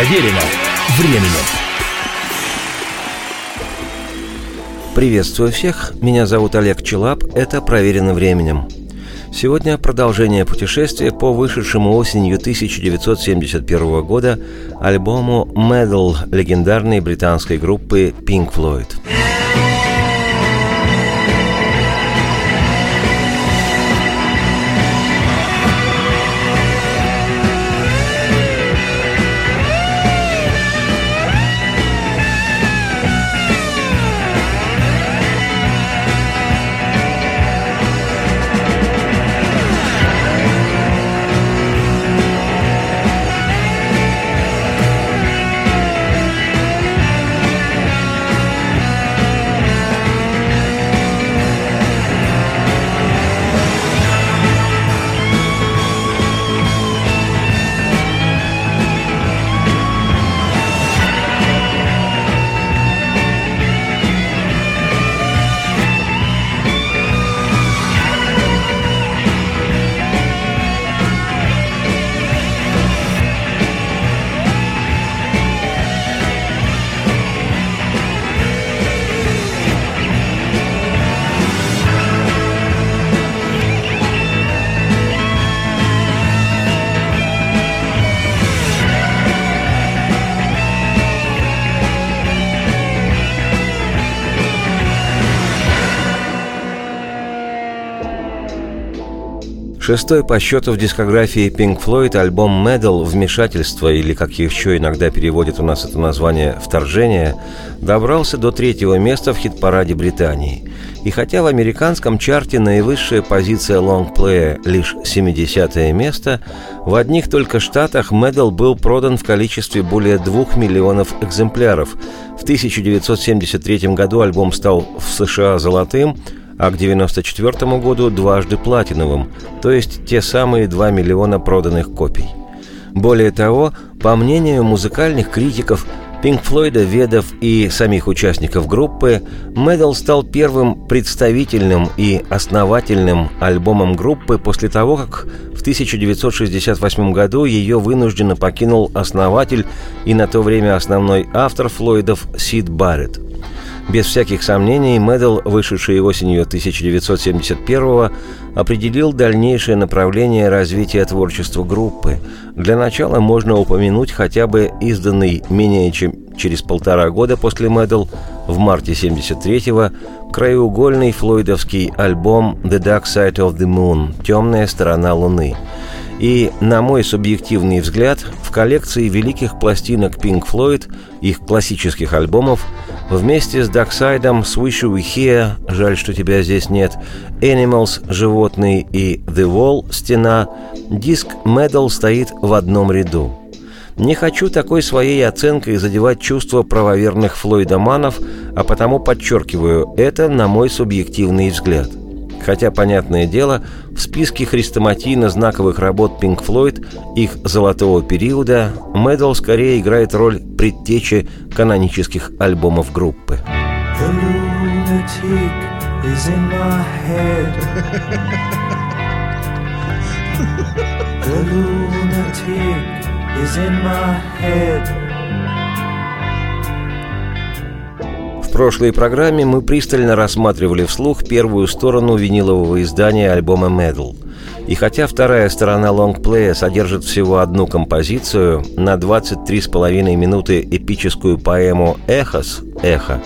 Проверено временем. Приветствую всех, меня зовут Олег Челап, это «Проверено временем». Сегодня продолжение путешествия по вышедшему осенью 1971 года альбому «Medal» легендарной британской группы Pink Floyd. Шестой по счету в дискографии Pink Floyd альбом Medal «Вмешательство» или, как еще иногда переводят у нас это название «Вторжение», добрался до третьего места в хит-параде Британии. И хотя в американском чарте наивысшая позиция лонгплея лишь 70 место, в одних только штатах Medal был продан в количестве более 2 миллионов экземпляров. В 1973 году альбом стал в США золотым – а к 1994 году дважды платиновым, то есть те самые 2 миллиона проданных копий. Более того, по мнению музыкальных критиков, Пинк Флойда, ведов и самих участников группы, Медал стал первым представительным и основательным альбомом группы после того, как в 1968 году ее вынужденно покинул основатель и на то время основной автор Флойдов Сид Барретт. Без всяких сомнений, Медал, вышедший осенью 1971 определил дальнейшее направление развития творчества группы. Для начала можно упомянуть хотя бы изданный менее чем через полтора года после Медал в марте 73-го краеугольный флойдовский альбом «The Dark Side of the Moon» «Темная сторона Луны», и, на мой субъективный взгляд, в коллекции великих пластинок Pink Floyd, их классических альбомов, вместе с Darkseid, Swish We Here, жаль, что тебя здесь нет, Animals, животные и The Wall, стена, диск Medal стоит в одном ряду. Не хочу такой своей оценкой задевать чувства правоверных флойдоманов, а потому подчеркиваю, это на мой субъективный взгляд – Хотя, понятное дело, в списке хрестоматийно-знаковых работ Pink Floyd их золотого периода Медал скорее играет роль предтечи канонических альбомов группы. The. В прошлой программе мы пристально рассматривали вслух первую сторону винилового издания альбома Medal. И хотя вторая сторона лонгплея содержит всего одну композицию, на 23,5 минуты эпическую поэму «Эхос» «Эхо»,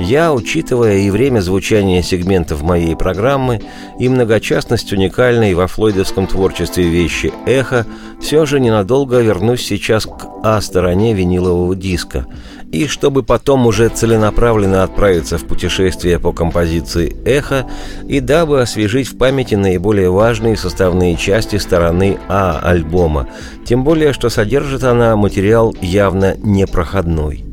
я, учитывая и время звучания сегментов моей программы, и многочастность уникальной во флойдовском творчестве вещи «Эхо», все же ненадолго вернусь сейчас к А-стороне винилового диска – и чтобы потом уже целенаправленно отправиться в путешествие по композиции «Эхо» и дабы освежить в памяти наиболее важные составные части стороны А альбома, тем более, что содержит она материал явно непроходной.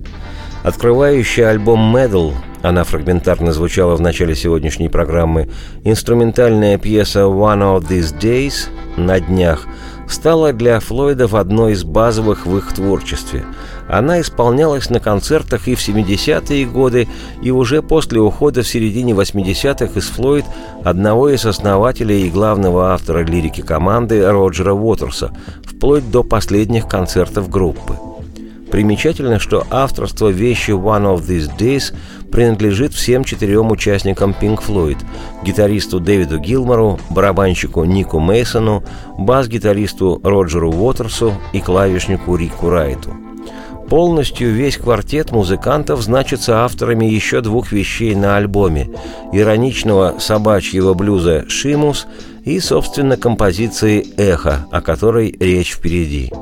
Открывающий альбом «Medal» она фрагментарно звучала в начале сегодняшней программы, инструментальная пьеса «One of These Days» на днях стала для Флойдов одной из базовых в их творчестве – она исполнялась на концертах и в 70-е годы, и уже после ухода в середине 80-х из Флойд одного из основателей и главного автора лирики команды Роджера Уотерса, вплоть до последних концертов группы. Примечательно, что авторство вещи «One of These Days» принадлежит всем четырем участникам Pink Floyd – гитаристу Дэвиду Гилмору, барабанщику Нику Мейсону, бас-гитаристу Роджеру Уотерсу и клавишнику Рику Райту. Полностью весь квартет музыкантов значится авторами еще двух вещей на альбоме – ироничного собачьего блюза «Шимус» и, собственно, композиции «Эхо», о которой речь впереди –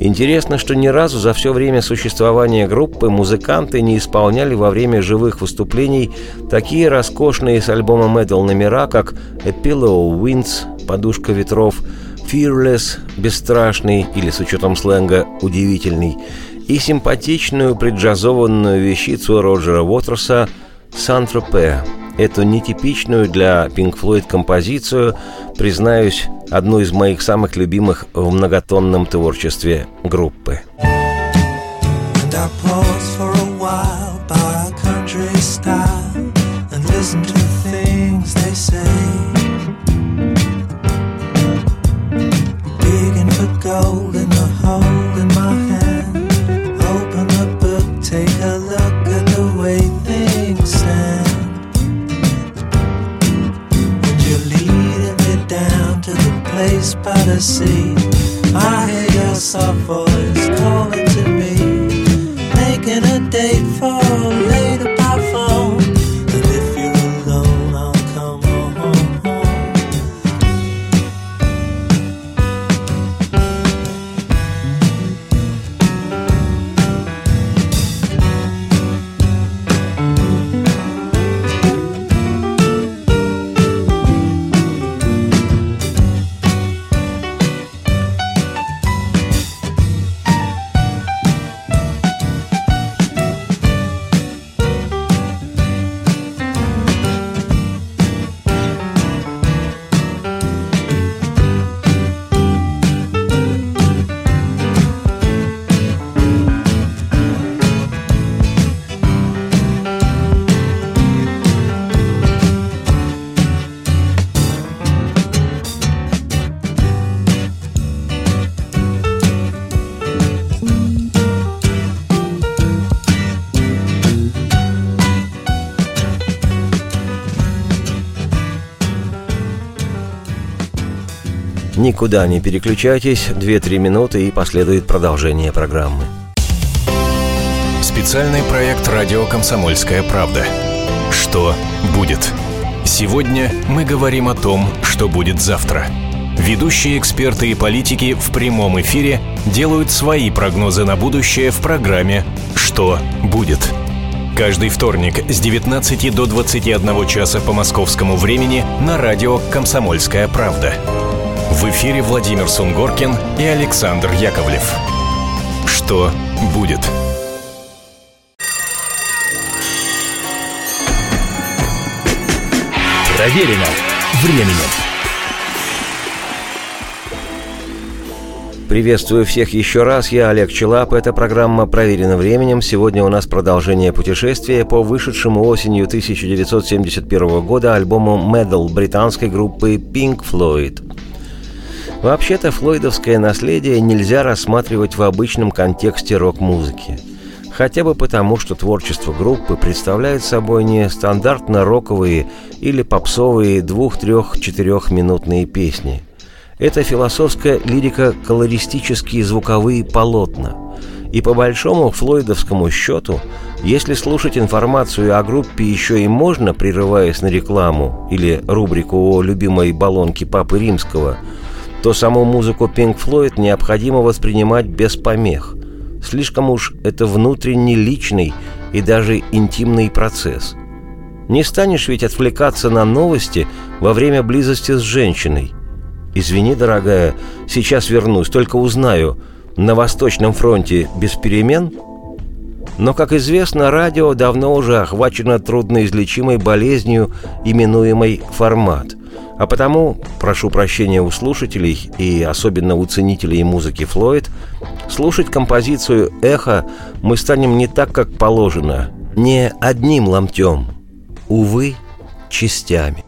Интересно, что ни разу за все время существования группы музыканты не исполняли во время живых выступлений такие роскошные с альбома Metal номера, как «A Pillow Winds» «Подушка ветров», «Fearless» «Бесстрашный» или с учетом сленга «Удивительный» и симпатичную преджазованную вещицу Роджера Уотерса «Сан-Тропе», эту нетипичную для Pink Floyd композицию, признаюсь, одну из моих самых любимых в многотонном творчестве группы. gold by the sea. I hear your soft voice calling to me, making a date for later Никуда не переключайтесь, 2-3 минуты и последует продолжение программы. Специальный проект «Радио Комсомольская правда». Что будет? Сегодня мы говорим о том, что будет завтра. Ведущие эксперты и политики в прямом эфире делают свои прогнозы на будущее в программе «Что будет?». Каждый вторник с 19 до 21 часа по московскому времени на радио «Комсомольская правда». В эфире Владимир Сунгоркин и Александр Яковлев. Что будет? Проверено временем. Приветствую всех еще раз, я Олег Челап, эта программа «Проверено временем». Сегодня у нас продолжение путешествия по вышедшему осенью 1971 года альбому «Medal» британской группы Pink Floyd. Вообще-то флойдовское наследие нельзя рассматривать в обычном контексте рок-музыки. Хотя бы потому, что творчество группы представляет собой не стандартно роковые или попсовые двух-трех-четырехминутные песни. Это философская лирика колористические звуковые полотна. И по большому флойдовскому счету, если слушать информацию о группе еще и можно, прерываясь на рекламу или рубрику о любимой баллонке Папы Римского – то саму музыку Pink Floyd необходимо воспринимать без помех. Слишком уж это внутренний, личный и даже интимный процесс. Не станешь ведь отвлекаться на новости во время близости с женщиной. «Извини, дорогая, сейчас вернусь, только узнаю, на Восточном фронте без перемен?» Но, как известно, радио давно уже охвачено трудноизлечимой болезнью, именуемой формат. А потому, прошу прощения у слушателей и особенно у ценителей музыки Флойд, слушать композицию «Эхо» мы станем не так, как положено, не одним ломтем, увы, частями.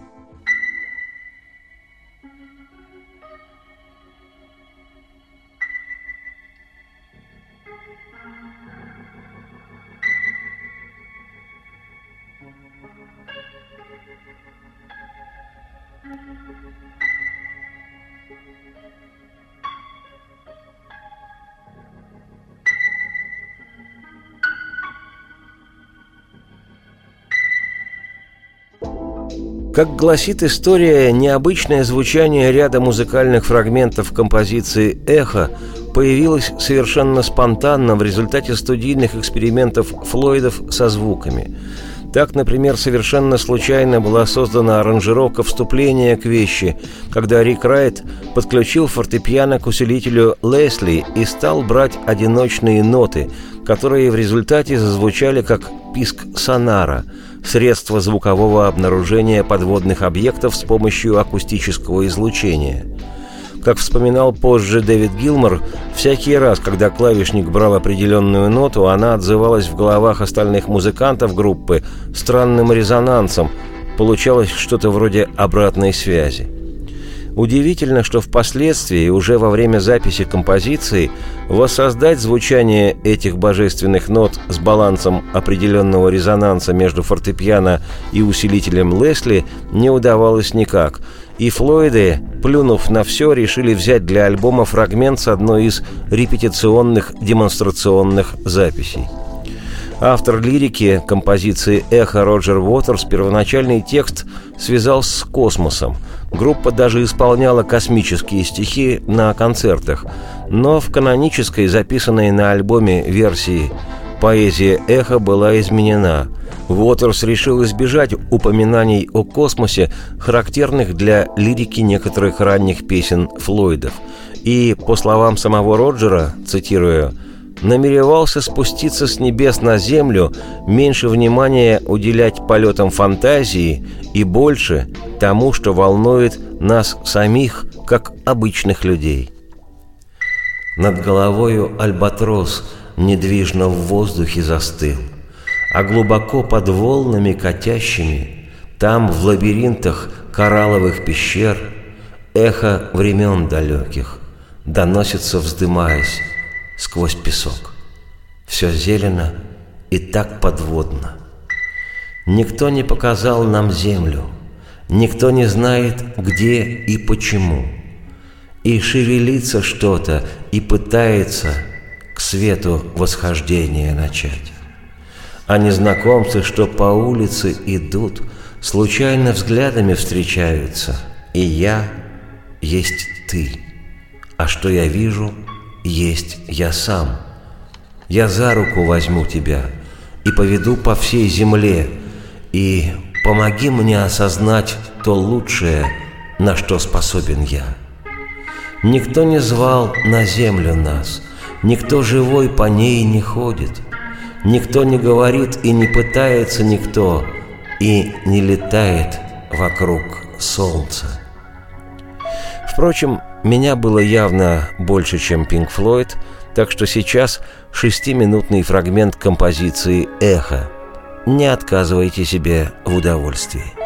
Как гласит история, необычное звучание ряда музыкальных фрагментов композиции «Эхо» появилось совершенно спонтанно в результате студийных экспериментов Флойдов со звуками. Так, например, совершенно случайно была создана аранжировка вступления к вещи, когда Рик Райт подключил фортепиано к усилителю Лесли и стал брать одиночные ноты, которые в результате зазвучали как писк сонара – средство звукового обнаружения подводных объектов с помощью акустического излучения. Как вспоминал позже Дэвид Гилмор, всякий раз, когда клавишник брал определенную ноту, она отзывалась в головах остальных музыкантов группы странным резонансом, получалось что-то вроде обратной связи – Удивительно, что впоследствии, уже во время записи композиции, воссоздать звучание этих божественных нот с балансом определенного резонанса между фортепиано и усилителем Лесли не удавалось никак. И Флойды, плюнув на все, решили взять для альбома фрагмент с одной из репетиционных демонстрационных записей. Автор лирики композиции «Эхо» Роджер Уотерс первоначальный текст связал с космосом. Группа даже исполняла космические стихи на концертах. Но в канонической, записанной на альбоме версии поэзия «Эхо» была изменена. Уотерс решил избежать упоминаний о космосе, характерных для лирики некоторых ранних песен Флойдов. И, по словам самого Роджера, цитирую, намеревался спуститься с небес на землю, меньше внимания уделять полетам фантазии и больше тому, что волнует нас самих, как обычных людей. Над головою альбатрос недвижно в воздухе застыл, а глубоко под волнами катящими, там, в лабиринтах коралловых пещер, эхо времен далеких доносится, вздымаясь, сквозь песок. Все зелено и так подводно. Никто не показал нам землю, никто не знает, где и почему. И шевелится что-то и пытается к свету восхождения начать. А незнакомцы, что по улице идут, случайно взглядами встречаются, и я есть ты. А что я вижу — есть я сам. Я за руку возьму тебя и поведу по всей земле, и помоги мне осознать то лучшее, на что способен я. Никто не звал на землю нас, никто живой по ней не ходит, никто не говорит и не пытается никто, и не летает вокруг солнца. Впрочем, меня было явно больше, чем Pink Floyd, так что сейчас шестиминутный фрагмент композиции «Эхо». Не отказывайте себе в удовольствии.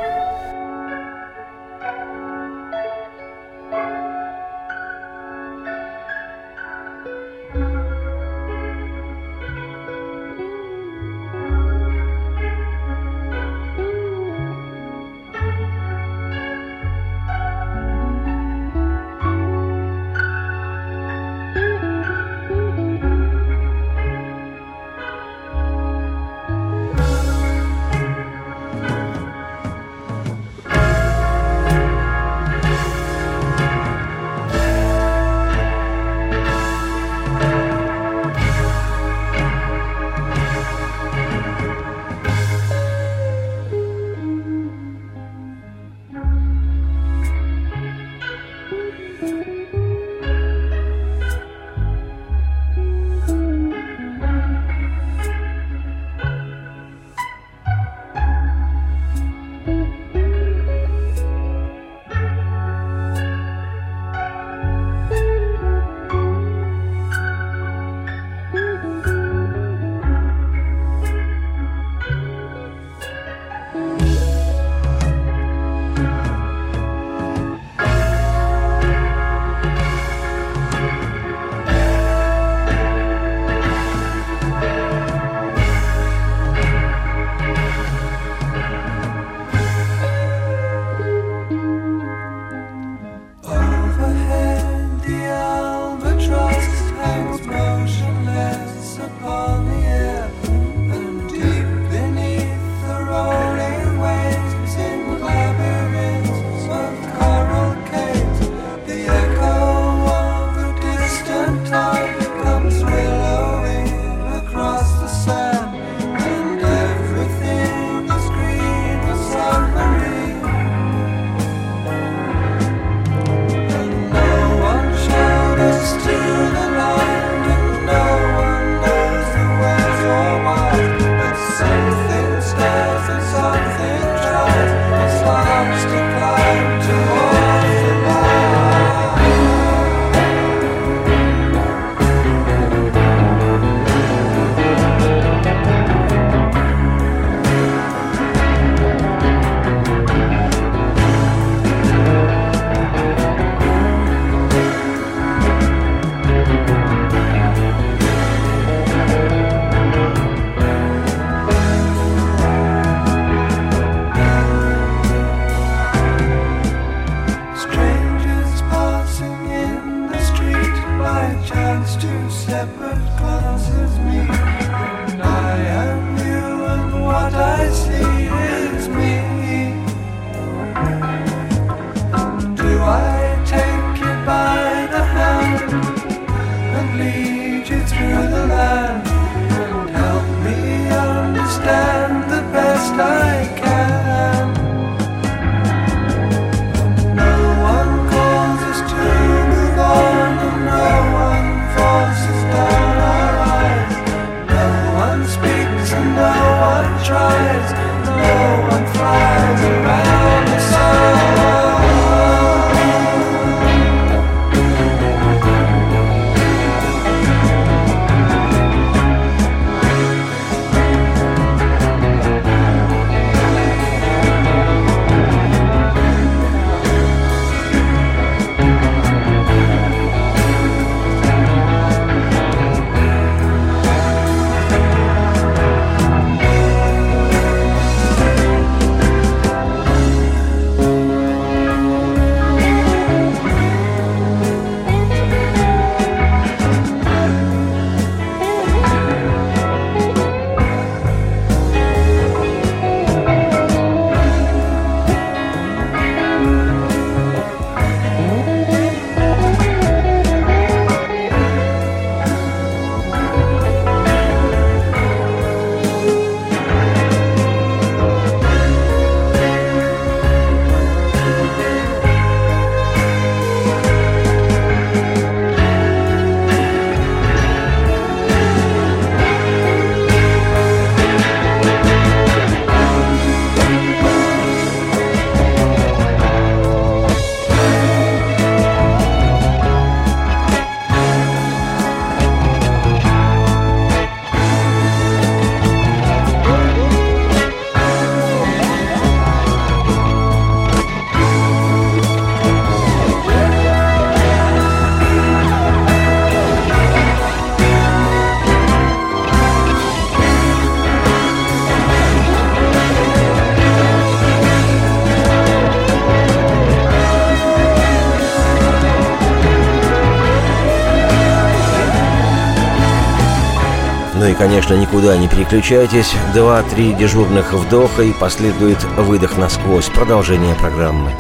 И, конечно, никуда не переключайтесь. Два-три дежурных вдоха и последует выдох насквозь. Продолжение программы.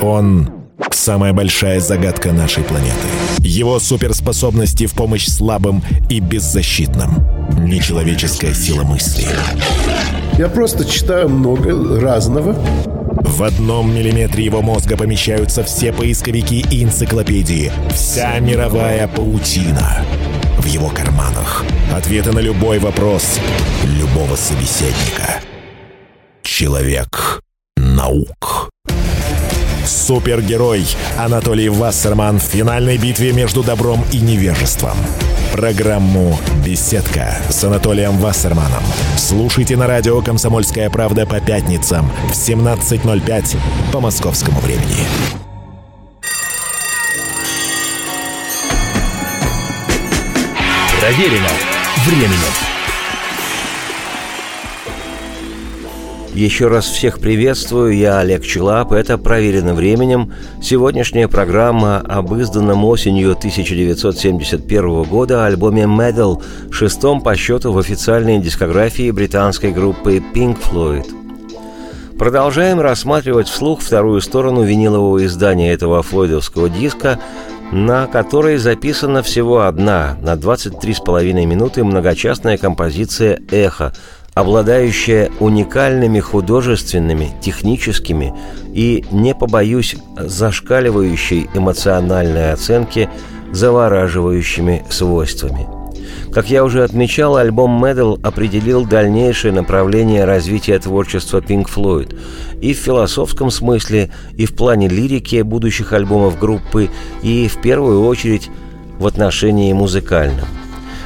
Он — самая большая загадка нашей планеты. Его суперспособности в помощь слабым и беззащитным. Нечеловеческая сила мысли. Я просто читаю много разного. В одном миллиметре его мозга помещаются все поисковики и энциклопедии. Вся мировая паутина в его карманах. Ответы на любой вопрос любого собеседника. Человек наук. Супергерой Анатолий Вассерман в финальной битве между добром и невежеством. Программу «Беседка» с Анатолием Вассерманом. Слушайте на радио «Комсомольская правда» по пятницам в 17.05 по московскому времени. Проверено временем. Еще раз всех приветствую, я Олег Челап, это «Проверено временем». Сегодняшняя программа об изданном осенью 1971 года альбоме «Medal», шестом по счету в официальной дискографии британской группы Pink Floyd. Продолжаем рассматривать вслух вторую сторону винилового издания этого флойдовского диска – на которой записана всего одна на 23,5 минуты многочастная композиция «Эхо», обладающая уникальными художественными, техническими и, не побоюсь, зашкаливающей эмоциональной оценки завораживающими свойствами – как я уже отмечал, альбом Medal определил дальнейшее направление развития творчества Pink Floyd и в философском смысле, и в плане лирики будущих альбомов группы, и в первую очередь в отношении музыкальном.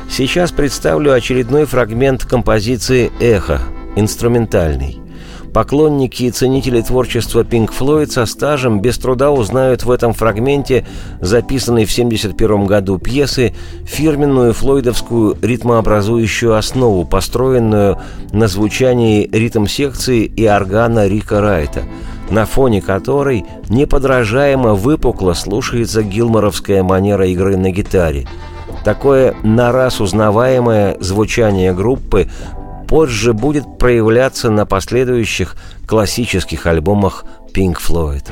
Сейчас представлю очередной фрагмент композиции «Эхо», инструментальный. Поклонники и ценители творчества Pink Floyd со стажем без труда узнают в этом фрагменте, записанной в 1971 году пьесы, фирменную флойдовскую ритмообразующую основу, построенную на звучании ритм-секции и органа Рика Райта, на фоне которой неподражаемо выпукло слушается гилморовская манера игры на гитаре. Такое на раз узнаваемое звучание группы позже будет проявляться на последующих классических альбомах Pink Floyd.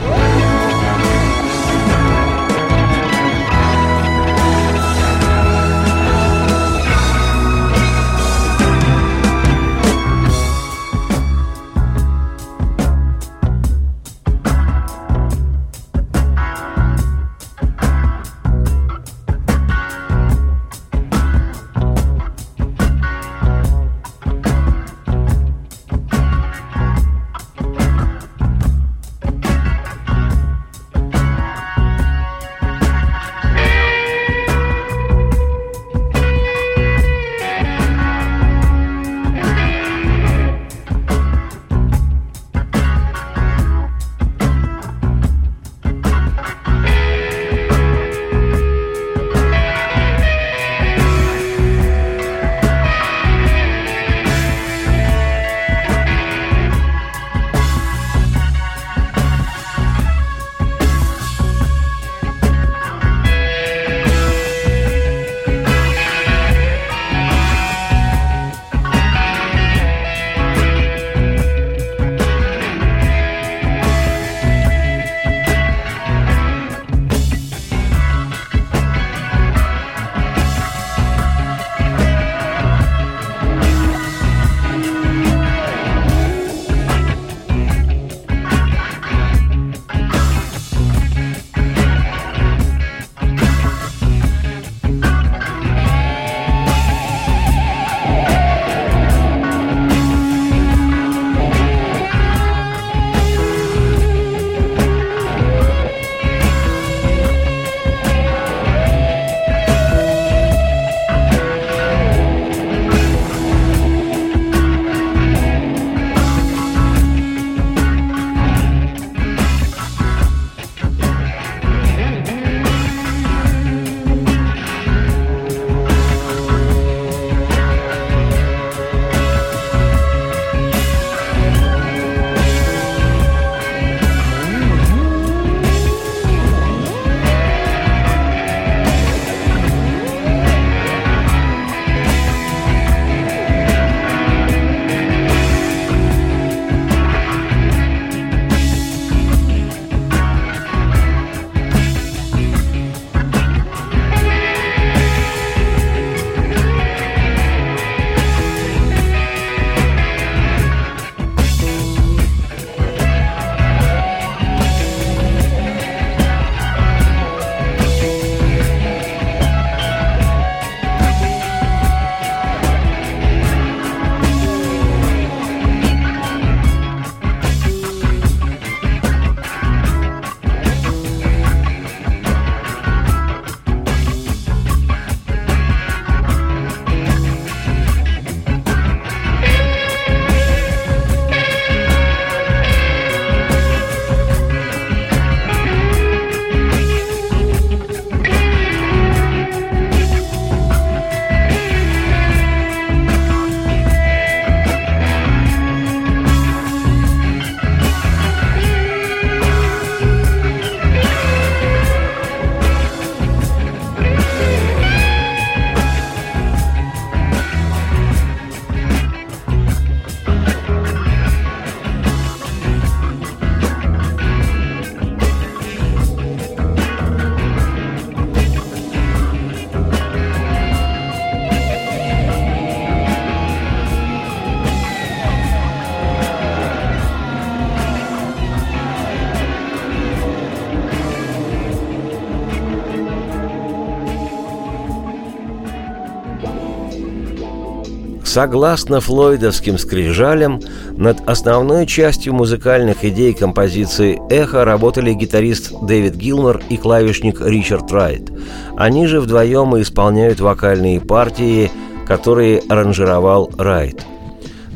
Согласно флойдовским скрижалям, над основной частью музыкальных идей композиции «Эхо» работали гитарист Дэвид Гилмор и клавишник Ричард Райт. Они же вдвоем и исполняют вокальные партии, которые аранжировал Райт.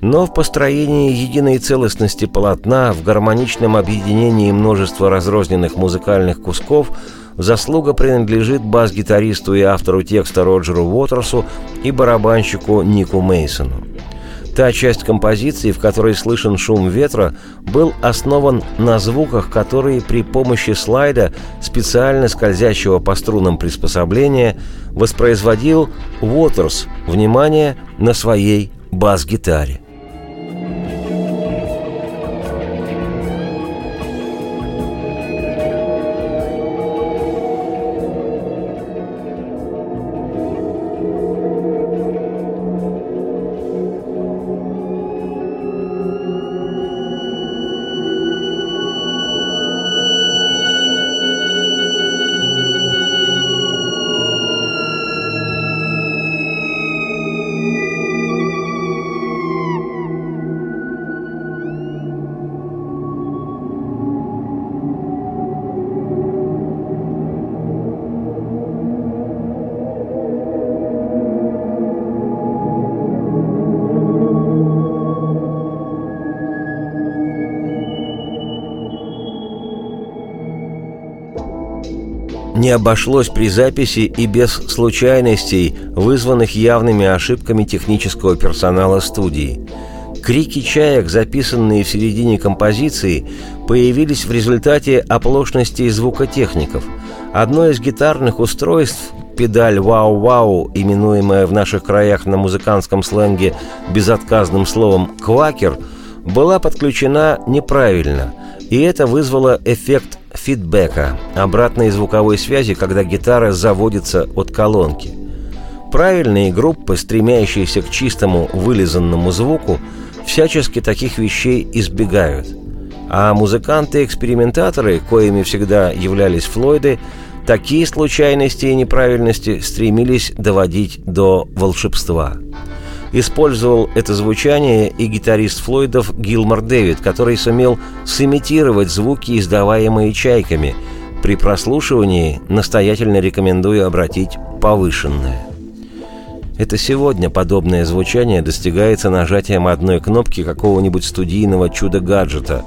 Но в построении единой целостности полотна, в гармоничном объединении множества разрозненных музыкальных кусков заслуга принадлежит бас-гитаристу и автору текста Роджеру Уотерсу и барабанщику Нику Мейсону. Та часть композиции, в которой слышен шум ветра, был основан на звуках, которые при помощи слайда, специально скользящего по струнам приспособления, воспроизводил Уотерс, внимание, на своей бас-гитаре. Не обошлось при записи и без случайностей, вызванных явными ошибками технического персонала студии. Крики чаек, записанные в середине композиции, появились в результате оплошности звукотехников. Одно из гитарных устройств, педаль «Вау-Вау», именуемая в наших краях на музыкантском сленге безотказным словом «квакер», была подключена неправильно, и это вызвало эффект фидбэка, обратной звуковой связи, когда гитара заводится от колонки. Правильные группы, стремящиеся к чистому вылизанному звуку, всячески таких вещей избегают. А музыканты-экспериментаторы, коими всегда являлись Флойды, такие случайности и неправильности стремились доводить до волшебства – Использовал это звучание и гитарист Флойдов Гилмор Дэвид, который сумел сымитировать звуки, издаваемые чайками. При прослушивании настоятельно рекомендую обратить повышенное. Это сегодня подобное звучание достигается нажатием одной кнопки какого-нибудь студийного чудо-гаджета,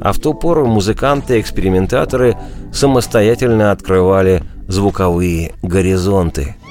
а в ту пору музыканты-экспериментаторы самостоятельно открывали звуковые горизонты –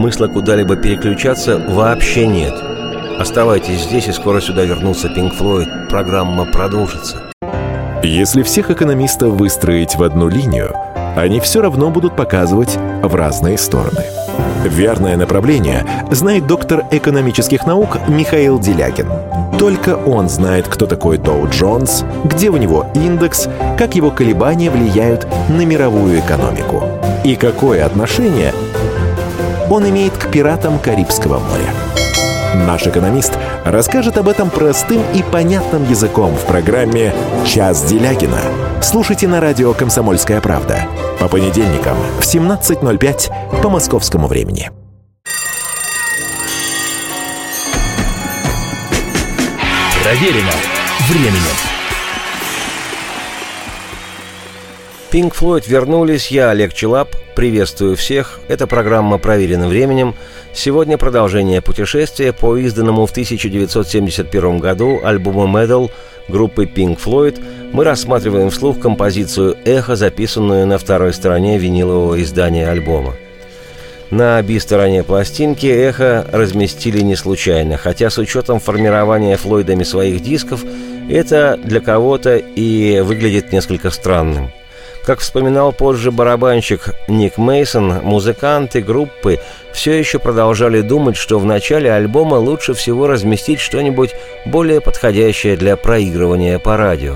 Смысла куда-либо переключаться вообще нет. Оставайтесь здесь, и скоро сюда вернутся Пинк Флойд. Программа продолжится. Если всех экономистов выстроить в одну линию, они все равно будут показывать в разные стороны. Верное направление знает доктор экономических наук Михаил Делякин. Только он знает, кто такой Доу Джонс, где у него индекс, как его колебания влияют на мировую экономику и какое отношение он имеет к пиратам Карибского моря. Наш экономист расскажет об этом простым и понятным языком в программе «Час Делягина». Слушайте на радио «Комсомольская правда» по понедельникам в 17.05 по московскому времени. Проверено временем. Pink Floyd вернулись, я Олег Челап, приветствую всех. Это программа «Проверено временем». Сегодня продолжение путешествия по изданному в 1971 году альбому «Metal» группы Pink Floyd. Мы рассматриваем вслух композицию «Эхо», записанную на второй стороне винилового издания альбома. На би-стороне пластинки «Эхо» разместили не случайно, хотя с учетом формирования Флойдами своих дисков это для кого-то и выглядит несколько странным – как вспоминал позже барабанщик Ник Мейсон, музыканты группы все еще продолжали думать, что в начале альбома лучше всего разместить что-нибудь более подходящее для проигрывания по радио.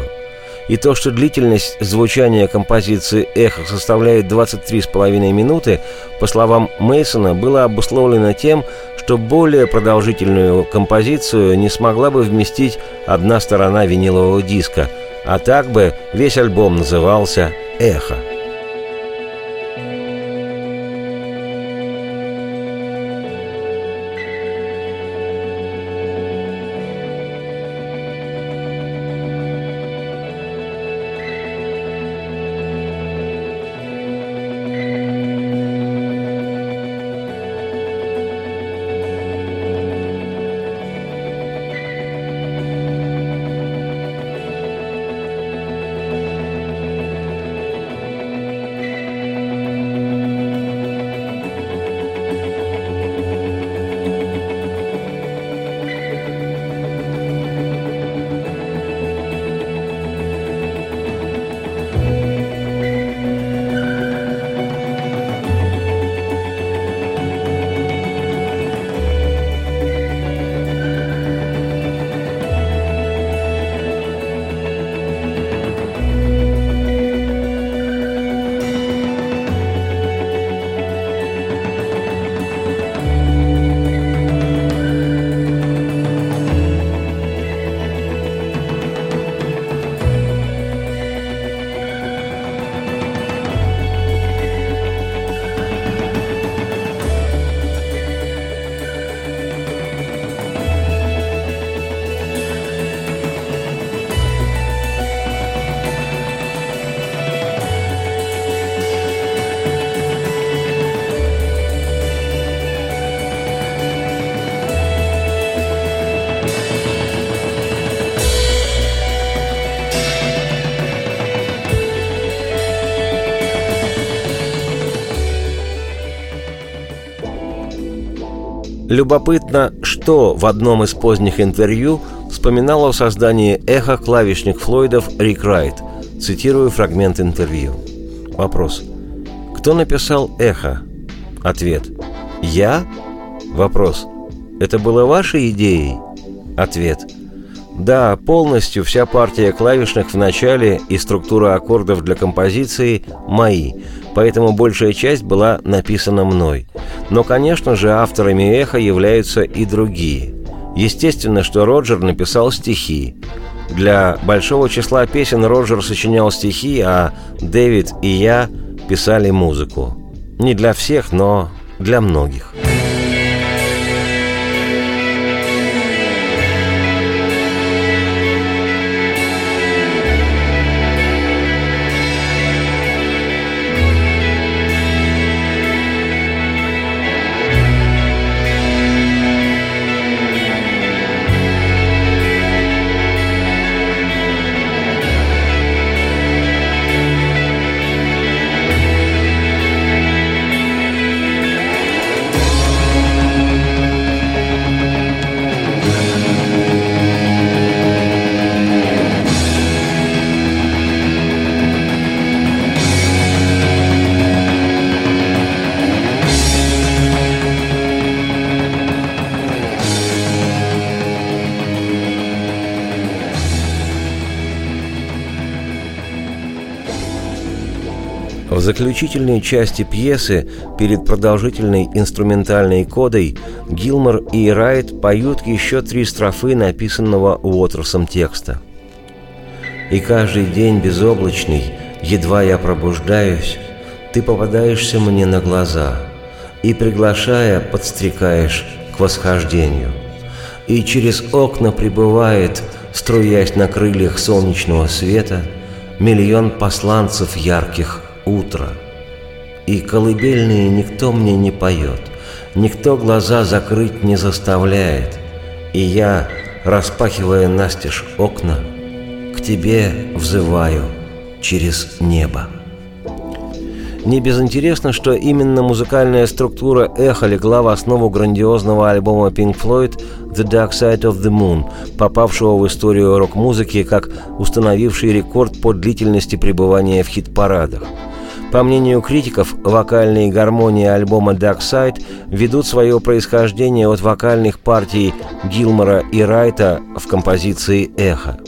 И то, что длительность звучания композиции «Эхо» составляет 23,5 минуты, по словам Мейсона, было обусловлено тем, что более продолжительную композицию не смогла бы вместить одна сторона винилового диска, а так бы весь альбом назывался эхо. Любопытно, что в одном из поздних интервью вспоминал о создании эхо клавишник Флойдов Рик Райт. Цитирую фрагмент интервью. Вопрос. Кто написал эхо? Ответ. Я? Вопрос. Это было вашей идеей? Ответ. Да, полностью вся партия клавишных в начале и структура аккордов для композиции мои, поэтому большая часть была написана мной. Но, конечно же, авторами «Эхо» являются и другие. Естественно, что Роджер написал стихи. Для большого числа песен Роджер сочинял стихи, а Дэвид и я писали музыку. Не для всех, но для многих. В заключительной части пьесы, перед продолжительной инструментальной кодой, Гилмор и Райт поют еще три строфы написанного Уотерсом текста. «И каждый день безоблачный, едва я пробуждаюсь, ты попадаешься мне на глаза, и, приглашая, подстрекаешь к восхождению. И через окна прибывает, струясь на крыльях солнечного света, миллион посланцев ярких утро. И колыбельные никто мне не поет, никто глаза закрыть не заставляет. И я, распахивая настежь окна, к тебе взываю через небо. Не безинтересно, что именно музыкальная структура эхо легла в основу грандиозного альбома Pink Floyd «The Dark Side of the Moon», попавшего в историю рок-музыки как установивший рекорд по длительности пребывания в хит-парадах – по мнению критиков, вокальные гармонии альбома Dark Side ведут свое происхождение от вокальных партий Гилмора и Райта в композиции «Эхо».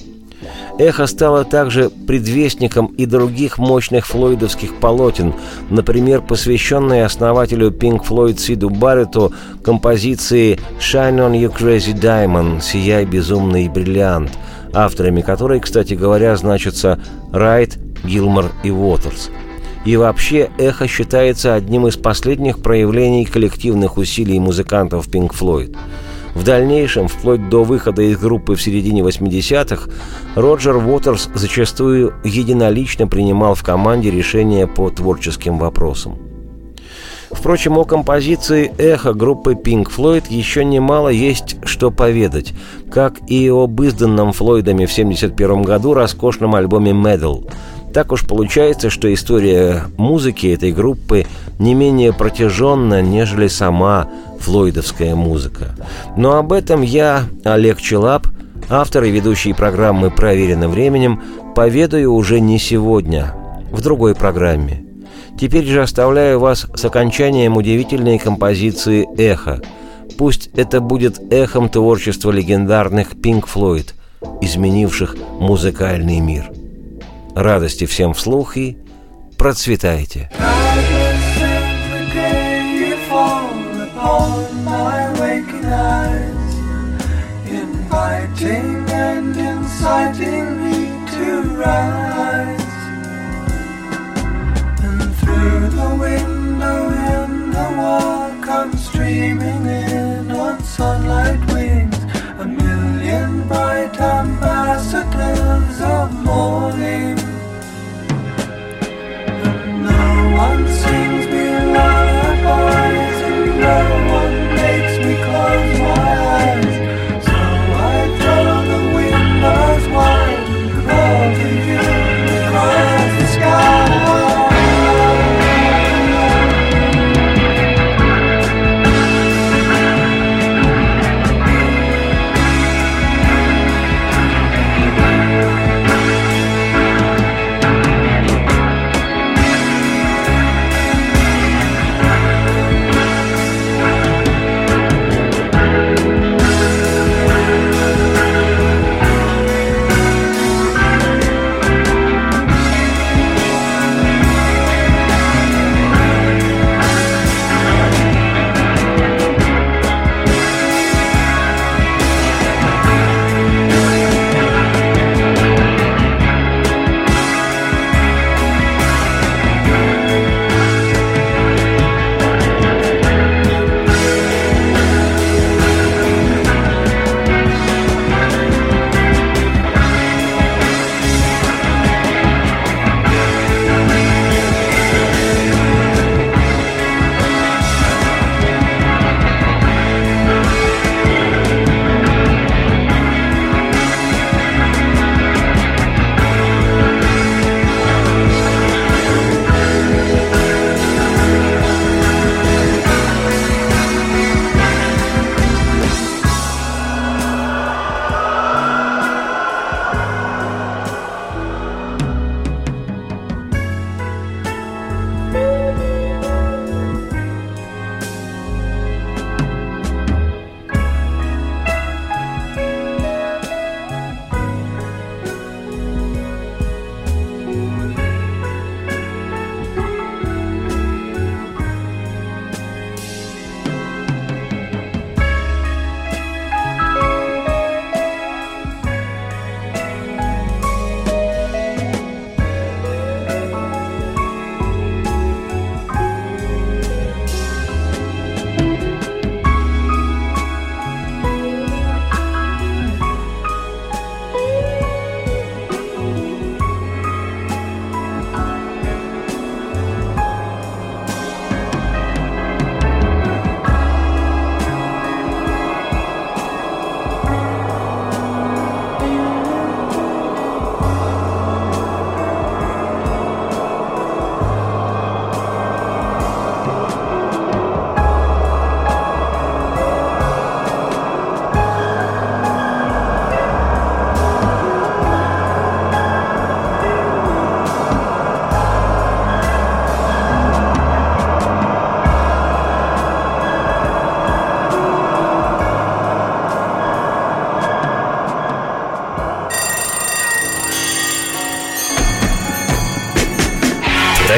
«Эхо» стало также предвестником и других мощных флойдовских полотен, например, посвященной основателю Pink Floyd Сиду Барретту композиции «Shine on you crazy diamond» «Сияй, безумный бриллиант», авторами которой, кстати говоря, значатся Райт, Гилмор и Уотерс – и вообще эхо считается одним из последних проявлений коллективных усилий музыкантов Pink Floyd. В дальнейшем, вплоть до выхода из группы в середине 80-х, Роджер Уотерс зачастую единолично принимал в команде решения по творческим вопросам. Впрочем, о композиции «Эхо» группы Pink Floyd еще немало есть что поведать, как и об изданном Флойдами в 1971 году роскошном альбоме «Medal», так уж получается, что история музыки этой группы не менее протяженна, нежели сама флойдовская музыка. Но об этом я, Олег Челап, автор и ведущий программы «Проверено временем», поведаю уже не сегодня, в другой программе. Теперь же оставляю вас с окончанием удивительной композиции «Эхо». Пусть это будет эхом творчества легендарных Pink Floyd, изменивших музыкальный мир – радости всем вслух и процветайте. Inviting and inciting me to rise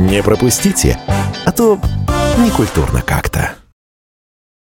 Не пропустите, а то некультурно как-то.